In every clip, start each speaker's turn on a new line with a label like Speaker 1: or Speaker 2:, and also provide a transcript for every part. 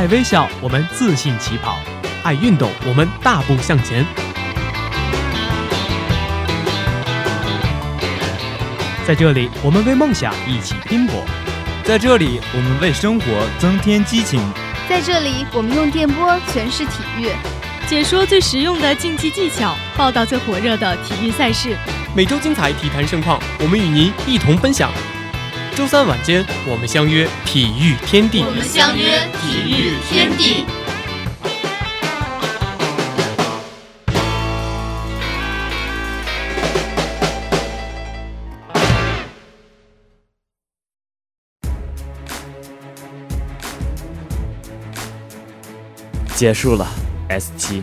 Speaker 1: 爱微笑，我们自信起跑；爱运动，我们大步向前。在这里，我们为梦想一起拼搏；
Speaker 2: 在这里，我们为生活增添激情；
Speaker 3: 在这里，我们用电波诠释体育，
Speaker 4: 解说最实用的竞技技巧，报道最火热的体育赛事。
Speaker 1: 每周精彩体坛盛况，我们与您一同分享。周三晚间，我们相约体育天地。
Speaker 5: 我们相约体育天地。
Speaker 6: 结束了，S 七。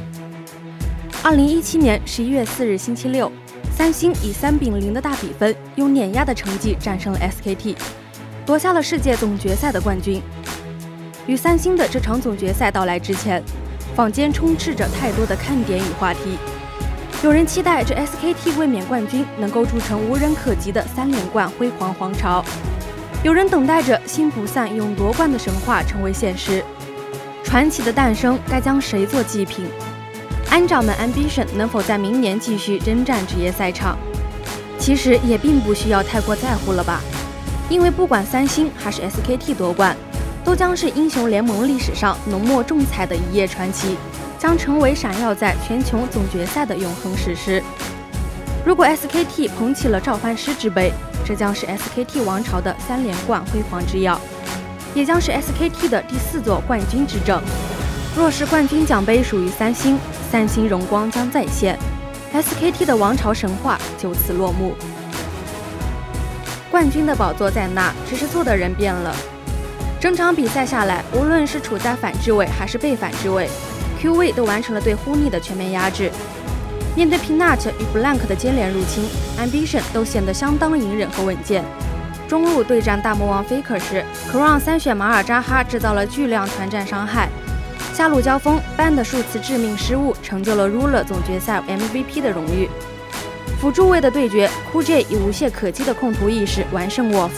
Speaker 7: 二零一七年十一月四日星期六。三星以三比零的大比分，用碾压的成绩战胜了 SKT，夺下了世界总决赛的冠军。与三星的这场总决赛到来之前，坊间充斥着太多的看点与话题。有人期待这 SKT 卫冕冠军能够铸成无人可及的三连冠辉煌皇朝，有人等待着心不散勇夺冠的神话成为现实。传奇的诞生该将谁做祭品？安掌门 Ambition 能否在明年继续征战职业赛场？其实也并不需要太过在乎了吧，因为不管三星还是 SKT 夺冠，都将是英雄联盟历史上浓墨重彩的一页传奇，将成为闪耀在全球总决赛的永恒史诗。如果 SKT 捧起了召唤师之杯，这将是 SKT 王朝的三连冠辉煌之耀，也将是 SKT 的第四座冠军之证。若是冠军奖杯属于三星，三星荣光将再现，SKT 的王朝神话就此落幕。冠军的宝座在那，只是坐的人变了。整场比赛下来，无论是处在反制位还是被反制位，Q 位都完成了对呼尼的全面压制。面对 Peanut 与 Blank 的接连入侵，Ambition 都显得相当隐忍和稳健。中路对战大魔王 Faker 时，Crown 三选马尔扎哈制造了巨量团战伤害。下路交锋，ban 的数次致命失误成就了 Ruler 总决赛 MVP 的荣誉。辅助位的对决，Cool J 以无懈可击的控图意识完胜 Wolf。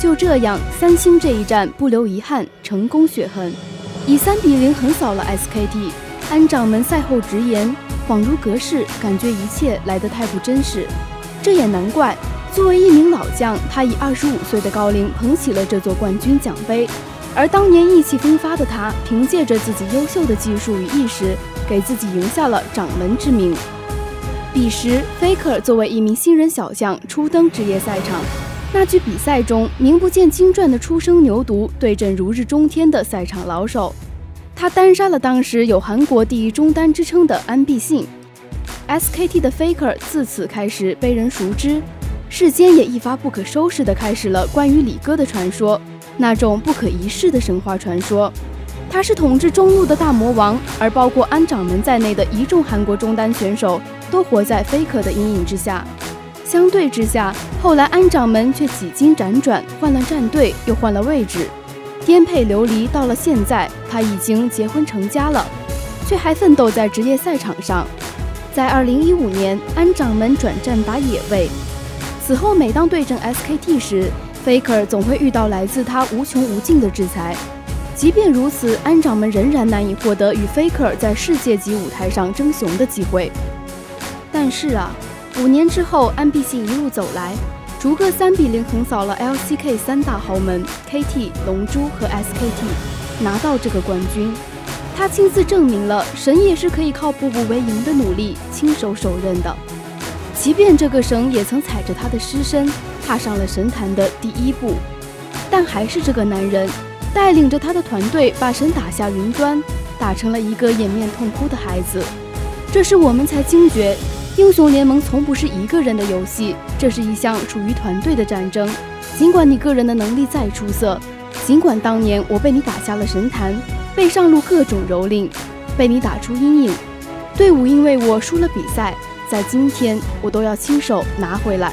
Speaker 8: 就这样，三星这一战不留遗憾，成功血恨，以三比零横扫了 SKT。安掌门赛后直言，恍如隔世，感觉一切来得太不真实。这也难怪，作为一名老将，他以二十五岁的高龄捧起了这座冠军奖杯。而当年意气风发的他，凭借着自己优秀的技术与意识，给自己赢下了掌门之名。彼时，Faker 作为一名新人小将初登职业赛场，那局比赛中，名不见经传的初生牛犊对阵如日中天的赛场老手，他单杀了当时有韩国第一中单之称的安必信。SKT 的 Faker 自此开始被人熟知，世间也一发不可收拾的开始了关于李哥的传说。那种不可一世的神话传说，他是统治中路的大魔王，而包括安掌门在内的一众韩国中单选手都活在 Faker 的阴影之下。相对之下，后来安掌门却几经辗转，换了战队，又换了位置，颠沛流离。到了现在，他已经结婚成家了，却还奋斗在职业赛场上。在2015年，安掌门转战打野位，此后每当对阵 SKT 时，Faker 总会遇到来自他无穷无尽的制裁，即便如此，安掌门仍然难以获得与 Faker 在世界级舞台上争雄的机会。但是啊，五年之后，安必信一路走来，逐个三比零横扫了 LCK 三大豪门 KT、龙珠和 SKT，拿到这个冠军。他亲自证明了神也是可以靠步步为营的努力亲手手刃的，即便这个神也曾踩着他的尸身。踏上了神坛的第一步，但还是这个男人带领着他的团队把神打下云端，打成了一个掩面痛哭的孩子。这时我们才惊觉，英雄联盟从不是一个人的游戏，这是一项属于团队的战争。尽管你个人的能力再出色，尽管当年我被你打下了神坛，被上路各种蹂躏，被你打出阴影，队伍因为我输了比赛，在今天我都要亲手拿回来。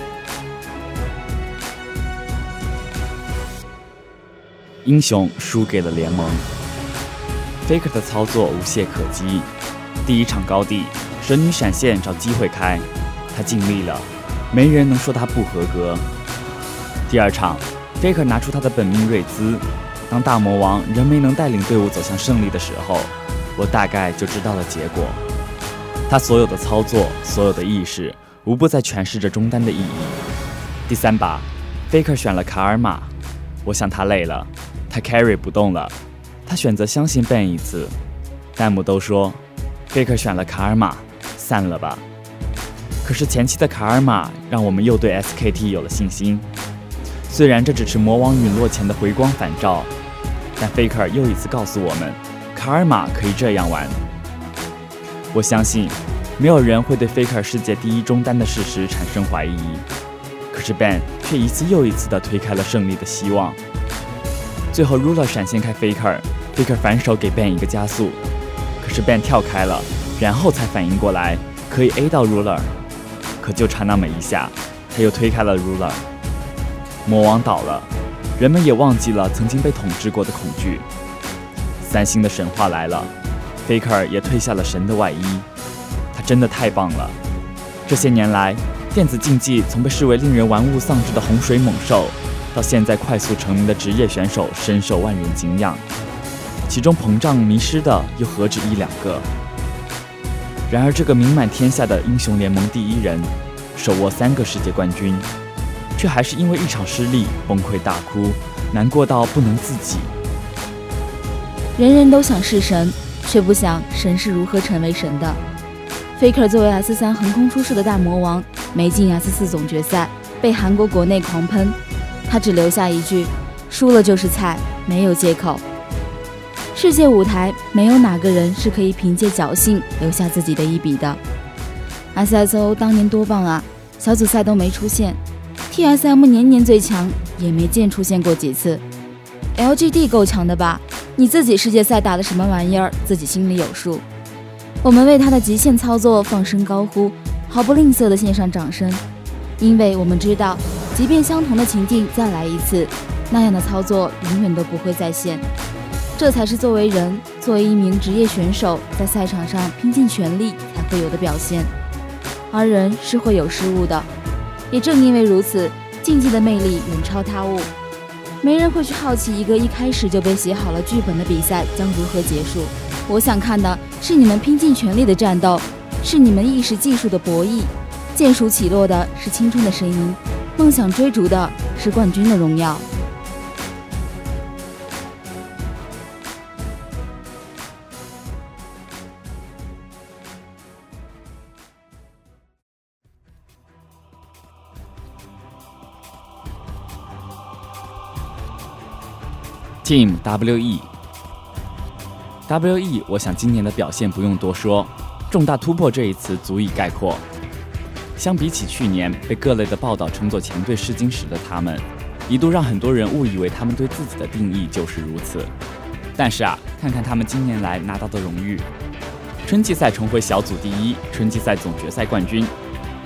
Speaker 6: 英雄输给了联盟，Faker 的操作无懈可击。第一场高地，神女闪现找机会开，他尽力了，没人能说他不合格。第二场，Faker 拿出他的本命瑞兹，当大魔王仍没能带领队伍走向胜利的时候，我大概就知道了结果。他所有的操作，所有的意识，无不在诠释着中单的意义。第三把，Faker 选了卡尔玛，我想他累了，他 carry 不动了，他选择相信 Ben 一次。弹幕都说，Faker 选了卡尔玛，散了吧。可是前期的卡尔玛让我们又对 SKT 有了信心。虽然这只是魔王陨落前的回光返照，但 Faker 又一次告诉我们，卡尔玛可以这样玩。我相信，没有人会对 Faker 世界第一中单的事实产生怀疑。是 Ben 却一次又一次地推开了胜利的希望。最后 Ruler 闪现开 Faker，Faker 反手给 Ben 一个加速，可是 Ben 跳开了，然后才反应过来可以 A 到 Ruler。可就差那么一下，他又推开了 Ruler，魔王倒了，人们也忘记了曾经被统治过的恐惧。三星的神话来了，Faker 也褪下了神的外衣，他真的太棒了。这些年来，电子竞技从被视为令人玩物丧志的洪水猛兽，到现在快速成名的职业选手，深受万人敬仰。其中膨胀迷失的又何止一两个？然而，这个名满天下的英雄联盟第一人，手握三个世界冠军，却还是因为一场失利崩溃大哭，难过到不能自己。
Speaker 9: 人人都想是神，却不想神是如何成为神的。Faker 作为 S 三横空出世的大魔王，没进 S 四总决赛，被韩国国内狂喷，他只留下一句：输了就是菜，没有借口。世界舞台没有哪个人是可以凭借侥幸留下自己的一笔的。SSO 当年多棒啊，小组赛都没出现；TSM 年年最强，也没见出现过几次。LGD 够强的吧？你自己世界赛打的什么玩意儿，自己心里有数。我们为他的极限操作放声高呼，毫不吝啬的献上掌声，因为我们知道，即便相同的情境再来一次，那样的操作永远都不会再现。这才是作为人，作为一名职业选手，在赛场上拼尽全力才会有的表现。而人是会有失误的，也正因为如此，竞技的魅力远超他物。没人会去好奇一个一开始就被写好了剧本的比赛将如何结束。我想看的是你们拼尽全力的战斗，是你们意识技术的博弈。剑术起落的是青春的声音，梦想追逐的是冠军的荣耀。
Speaker 6: Team WE，WE，我想今年的表现不用多说，重大突破这一词足以概括。相比起去年被各类的报道称作前队试金石的他们，一度让很多人误以为他们对自己的定义就是如此。但是啊，看看他们今年来拿到的荣誉：春季赛重回小组第一，春季赛总决赛冠军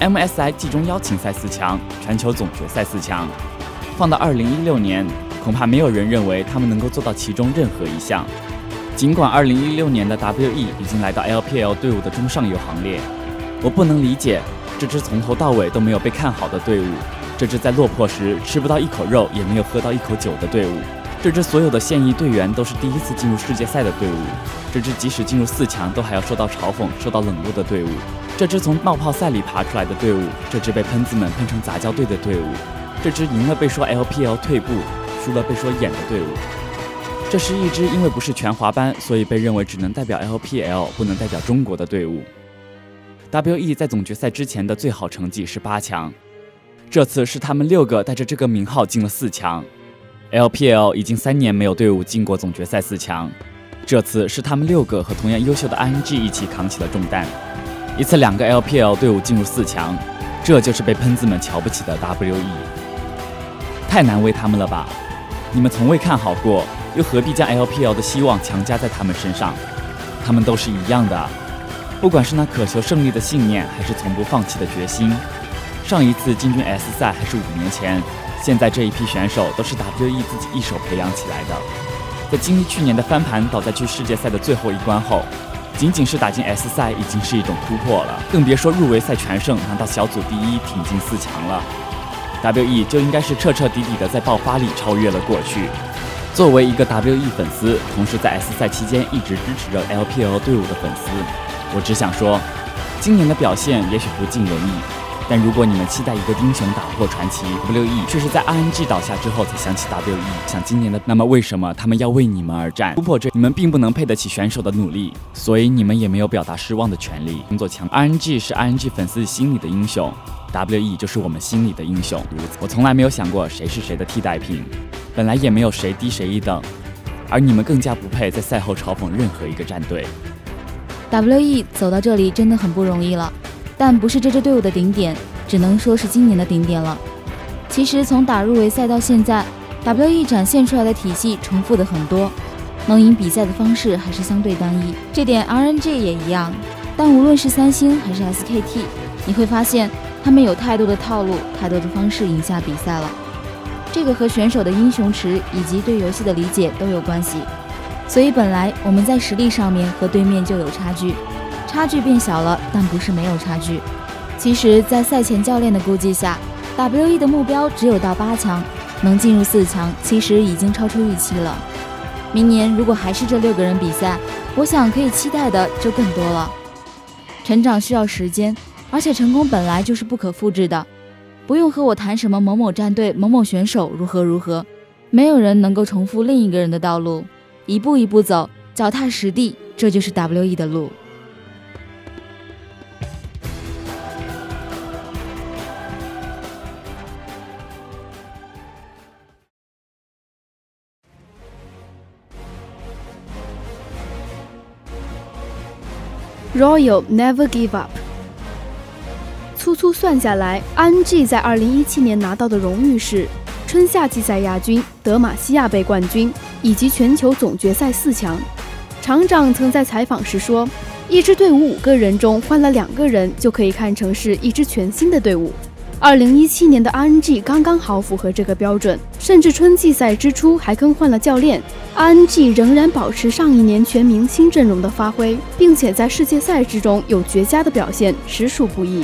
Speaker 6: ，MSI 季中邀请赛四强，全球总决赛四强。放到二零一六年。恐怕没有人认为他们能够做到其中任何一项。尽管2016年的 WE 已经来到 LPL 队伍的中上游行列，我不能理解这支从头到尾都没有被看好的队伍，这支在落魄时吃不到一口肉也没有喝到一口酒的队伍，这支所有的现役队员都是第一次进入世界赛的队伍，这支即使进入四强都还要受到嘲讽、受到冷落的队伍，这支从冒泡赛里爬出来的队伍，这支被喷子们喷成杂交队的队伍，这支赢了被说 LPL 退步。输了被说演的队伍，这是一支因为不是全华班，所以被认为只能代表 LPL，不能代表中国的队伍。WE 在总决赛之前的最好成绩是八强，这次是他们六个带着这个名号进了四强。LPL 已经三年没有队伍进过总决赛四强，这次是他们六个和同样优秀的 RNG 一起扛起了重担，一次两个 LPL 队伍进入四强，这就是被喷子们瞧不起的 WE，太难为他们了吧？你们从未看好过，又何必将 LPL 的希望强加在他们身上？他们都是一样的，不管是那渴求胜利的信念，还是从不放弃的决心。上一次进军 S 赛还是五年前，现在这一批选手都是 WE 自己一手培养起来的。在经历去年的翻盘倒在去世界赛的最后一关后，仅仅是打进 S 赛已经是一种突破了，更别说入围赛全胜，拿到小组第一，挺进四强了。W.E 就应该是彻彻底底的在爆发力超越了过去，作为一个 WE 粉丝，同时在 S 赛期间一直支持着 LPL 队伍的粉丝，我只想说，今年的表现也许不尽人意。但如果你们期待一个英雄打破传奇，WE 却是在 RNG 倒下之后才想起 WE，想今年的，那么为什么他们要为你们而战？突破这，你们并不能配得起选手的努力，所以你们也没有表达失望的权利。工作强，RNG 是 RNG 粉丝心里的英雄，WE 就是我们心里的英雄。我从来没有想过谁是谁的替代品，本来也没有谁低谁一等，而你们更加不配在赛后嘲讽任何一个战队。
Speaker 9: WE 走到这里真的很不容易了。但不是这支队伍的顶点，只能说是今年的顶点了。其实从打入围赛到现在，WE 展现出来的体系重复的很多，能赢比赛的方式还是相对单一。这点 RNG 也一样。但无论是三星还是 SKT，你会发现他们有太多的套路，太多的方式赢下比赛了。这个和选手的英雄池以及对游戏的理解都有关系。所以本来我们在实力上面和对面就有差距。差距变小了，但不是没有差距。其实，在赛前教练的估计下，WE 的目标只有到八强，能进入四强，其实已经超出预期了。明年如果还是这六个人比赛，我想可以期待的就更多了。成长需要时间，而且成功本来就是不可复制的。不用和我谈什么某某战队、某某选手如何如何，没有人能够重复另一个人的道路。一步一步走，脚踏实地，这就是 WE 的路。
Speaker 8: Royal Never Give Up。粗粗算下来，RNG 在2017年拿到的荣誉是春夏季赛亚军、德玛西亚杯冠军以及全球总决赛四强。厂长曾在采访时说：“一支队伍五个人中换了两个人，就可以看成是一支全新的队伍。”二零一七年的 RNG 刚刚好符合这个标准，甚至春季赛之初还更换了教练。RNG 仍然保持上一年全明星阵容的发挥，并且在世界赛之中有绝佳的表现，实属不易。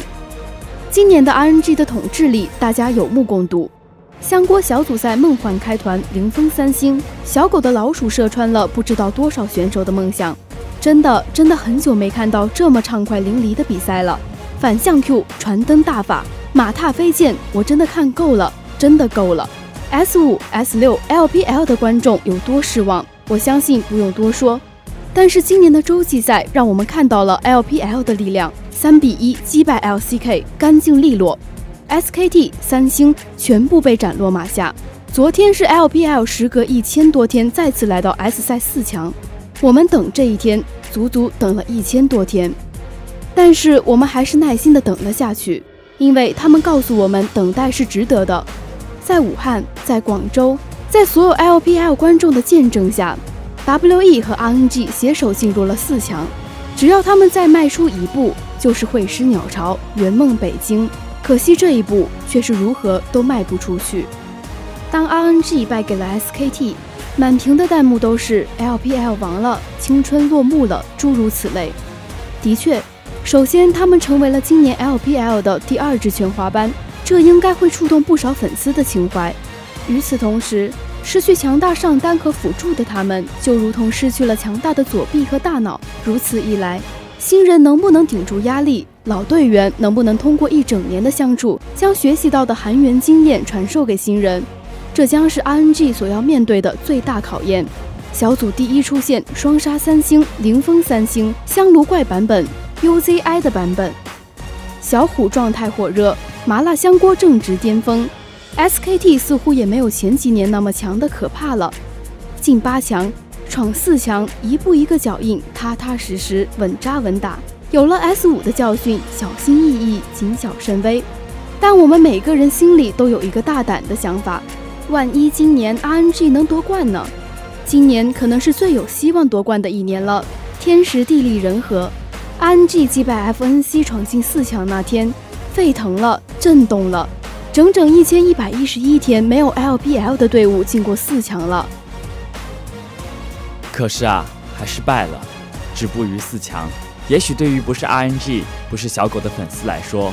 Speaker 8: 今年的 RNG 的统治力，大家有目共睹。香锅小组赛梦幻开团，零封三星，小狗的老鼠射穿了不知道多少选手的梦想。真的，真的很久没看到这么畅快淋漓的比赛了。反向 Q，传灯大法。马踏飞剑，我真的看够了，真的够了。S 五、S 六、LPL 的观众有多失望，我相信不用多说。但是今年的洲际赛让我们看到了 LPL 的力量，三比一击败 LCK，干净利落。SKT、三星全部被斩落马下。昨天是 LPL 时隔一千多天再次来到 S 赛四强，我们等这一天足足等了一千多天，但是我们还是耐心的等了下去。因为他们告诉我们，等待是值得的。在武汉，在广州，在所有 LPL 观众的见证下，WE 和 RNG 携手进入了四强。只要他们再迈出一步，就是会师鸟巢，圆梦北京。可惜这一步却是如何都迈不出去。当 RNG 败给了 SKT，满屏的弹幕都是 LPL 亡了，青春落幕了，诸如此类。的确。首先，他们成为了今年 LPL 的第二支全华班，这应该会触动不少粉丝的情怀。与此同时，失去强大上单和辅助的他们，就如同失去了强大的左臂和大脑。如此一来，新人能不能顶住压力？老队员能不能通过一整年的相处，将学习到的韩援经验传授给新人？这将是 RNG 所要面对的最大考验。小组第一出现双杀三星、零封三星、香炉怪版本。UZI 的版本，小虎状态火热，麻辣香锅正值巅峰，SKT 似乎也没有前几年那么强的可怕了。进八强，闯四强，一步一个脚印，踏踏实实，稳扎稳打。有了 S 五的教训，小心翼翼，谨小慎微。但我们每个人心里都有一个大胆的想法：万一今年 RNG 能夺冠呢？今年可能是最有希望夺冠的一年了，天时地利人和。RNG 击败 FNC 闯进四强那天，沸腾了，震动了，整整一千一百一十一天没有 LPL 的队伍进过四强了。
Speaker 6: 可是啊，还是败了，止步于四强。也许对于不是 RNG、不是小狗的粉丝来说，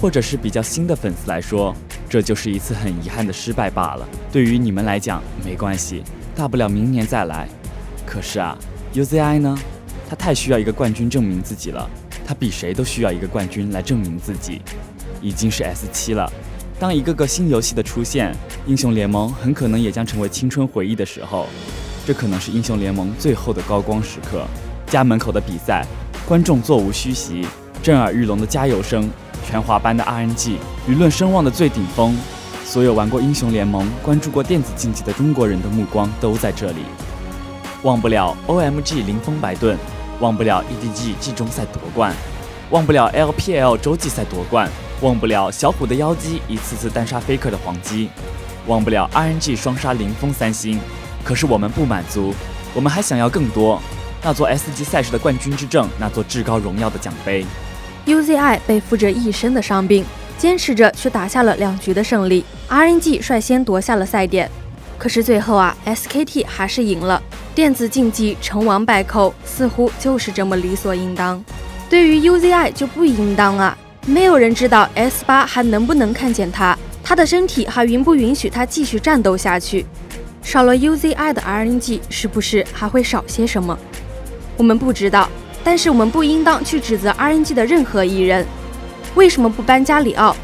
Speaker 6: 或者是比较新的粉丝来说，这就是一次很遗憾的失败罢了。对于你们来讲没关系，大不了明年再来。可是啊，UZI 呢？他太需要一个冠军证明自己了，他比谁都需要一个冠军来证明自己。已经是 S 七了，当一个个新游戏的出现，英雄联盟很可能也将成为青春回忆的时候。这可能是英雄联盟最后的高光时刻。家门口的比赛，观众座无虚席，震耳欲聋的加油声，全华班的 RNG，舆论声望的最顶峰。所有玩过英雄联盟、关注过电子竞技的中国人的目光都在这里。忘不了 OMG 零封白盾，忘不了 EDG 季中赛夺冠，忘不了 LPL 洲际赛夺冠，忘不了小虎的妖姬一次次单杀 Faker 的黄鸡，忘不了 RNG 双杀零封三星。可是我们不满足，我们还想要更多。那座 S 级赛事的冠军之证，那座至高荣耀的奖杯。
Speaker 7: UZI 背负着一身的伤病，坚持着却打下了两局的胜利。RNG 率先夺下了赛点，可是最后啊，SKT 还是赢了。电子竞技成王败寇，似乎就是这么理所应当。对于 UZI 就不应当啊！没有人知道 S 八还能不能看见他，他的身体还允不允许他继续战斗下去。少了 UZI 的 RNG，是不是还会少些什么？我们不知道，但是我们不应当去指责 RNG 的任何一人。为什么不搬加里奥？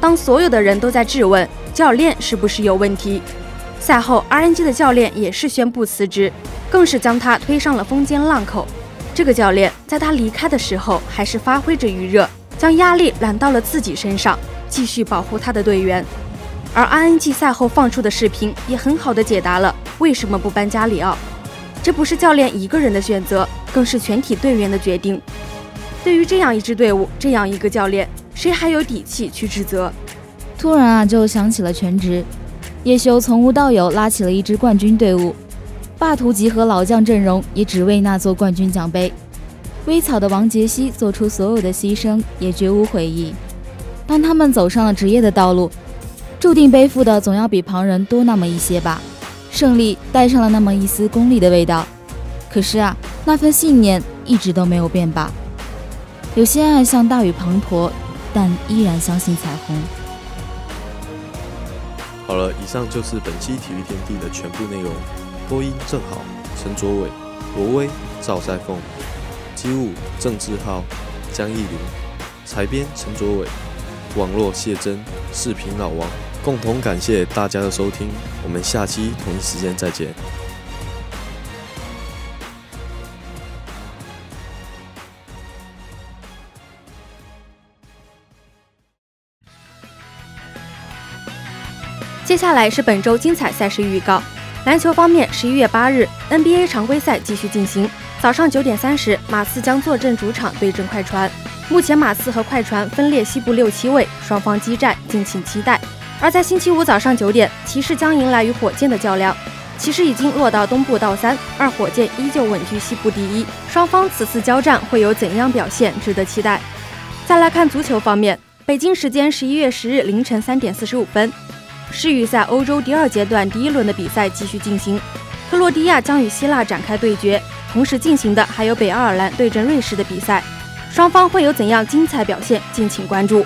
Speaker 7: 当所有的人都在质问教练是不是有问题，赛后 RNG 的教练也是宣布辞职，更是将他推上了风尖浪口。这个教练在他离开的时候，还是发挥着余热，将压力揽到了自己身上，继续保护他的队员。而 RNG 赛后放出的视频也很好的解答了为什么不搬加里奥，这不是教练一个人的选择，更是全体队员的决定。对于这样一支队伍，这样一个教练，谁还有底气去指责？
Speaker 9: 突然啊，就想起了全职，叶修从无到有拉起了一支冠军队伍，霸图集合老将阵容，也只为那座冠军奖杯。微草的王杰希做出所有的牺牲，也绝无悔意。当他们走上了职业的道路。注定背负的总要比旁人多那么一些吧，胜利带上了那么一丝功利的味道，可是啊，那份信念一直都没有变吧。有些爱像大雨滂沱，但依然相信彩虹。
Speaker 10: 好了，以上就是本期体育天地的全部内容。播音正好，陈卓伟、罗威、赵赛凤，机务郑志浩、江艺林，采编陈卓伟，网络谢真，视频老王。共同感谢大家的收听，我们下期同一时间再见。
Speaker 7: 接下来是本周精彩赛事预告。篮球方面，十一月八日，NBA 常规赛继续进行。早上九点三十，马刺将坐镇主场对阵快船。目前马刺和快船分列西部六七位，双方激战，敬请期待。而在星期五早上九点，骑士将迎来与火箭的较量。骑士已经落到东部倒三，而火箭依旧稳居西部第一。双方此次交战会有怎样表现，值得期待。再来看足球方面，北京时间十一月十日凌晨三点四十五分，世预赛欧洲第二阶段第一轮的比赛继续进行，克罗地亚将与希腊展开对决，同时进行的还有北爱尔兰对阵瑞士的比赛。双方会有怎样精彩表现，敬请关注。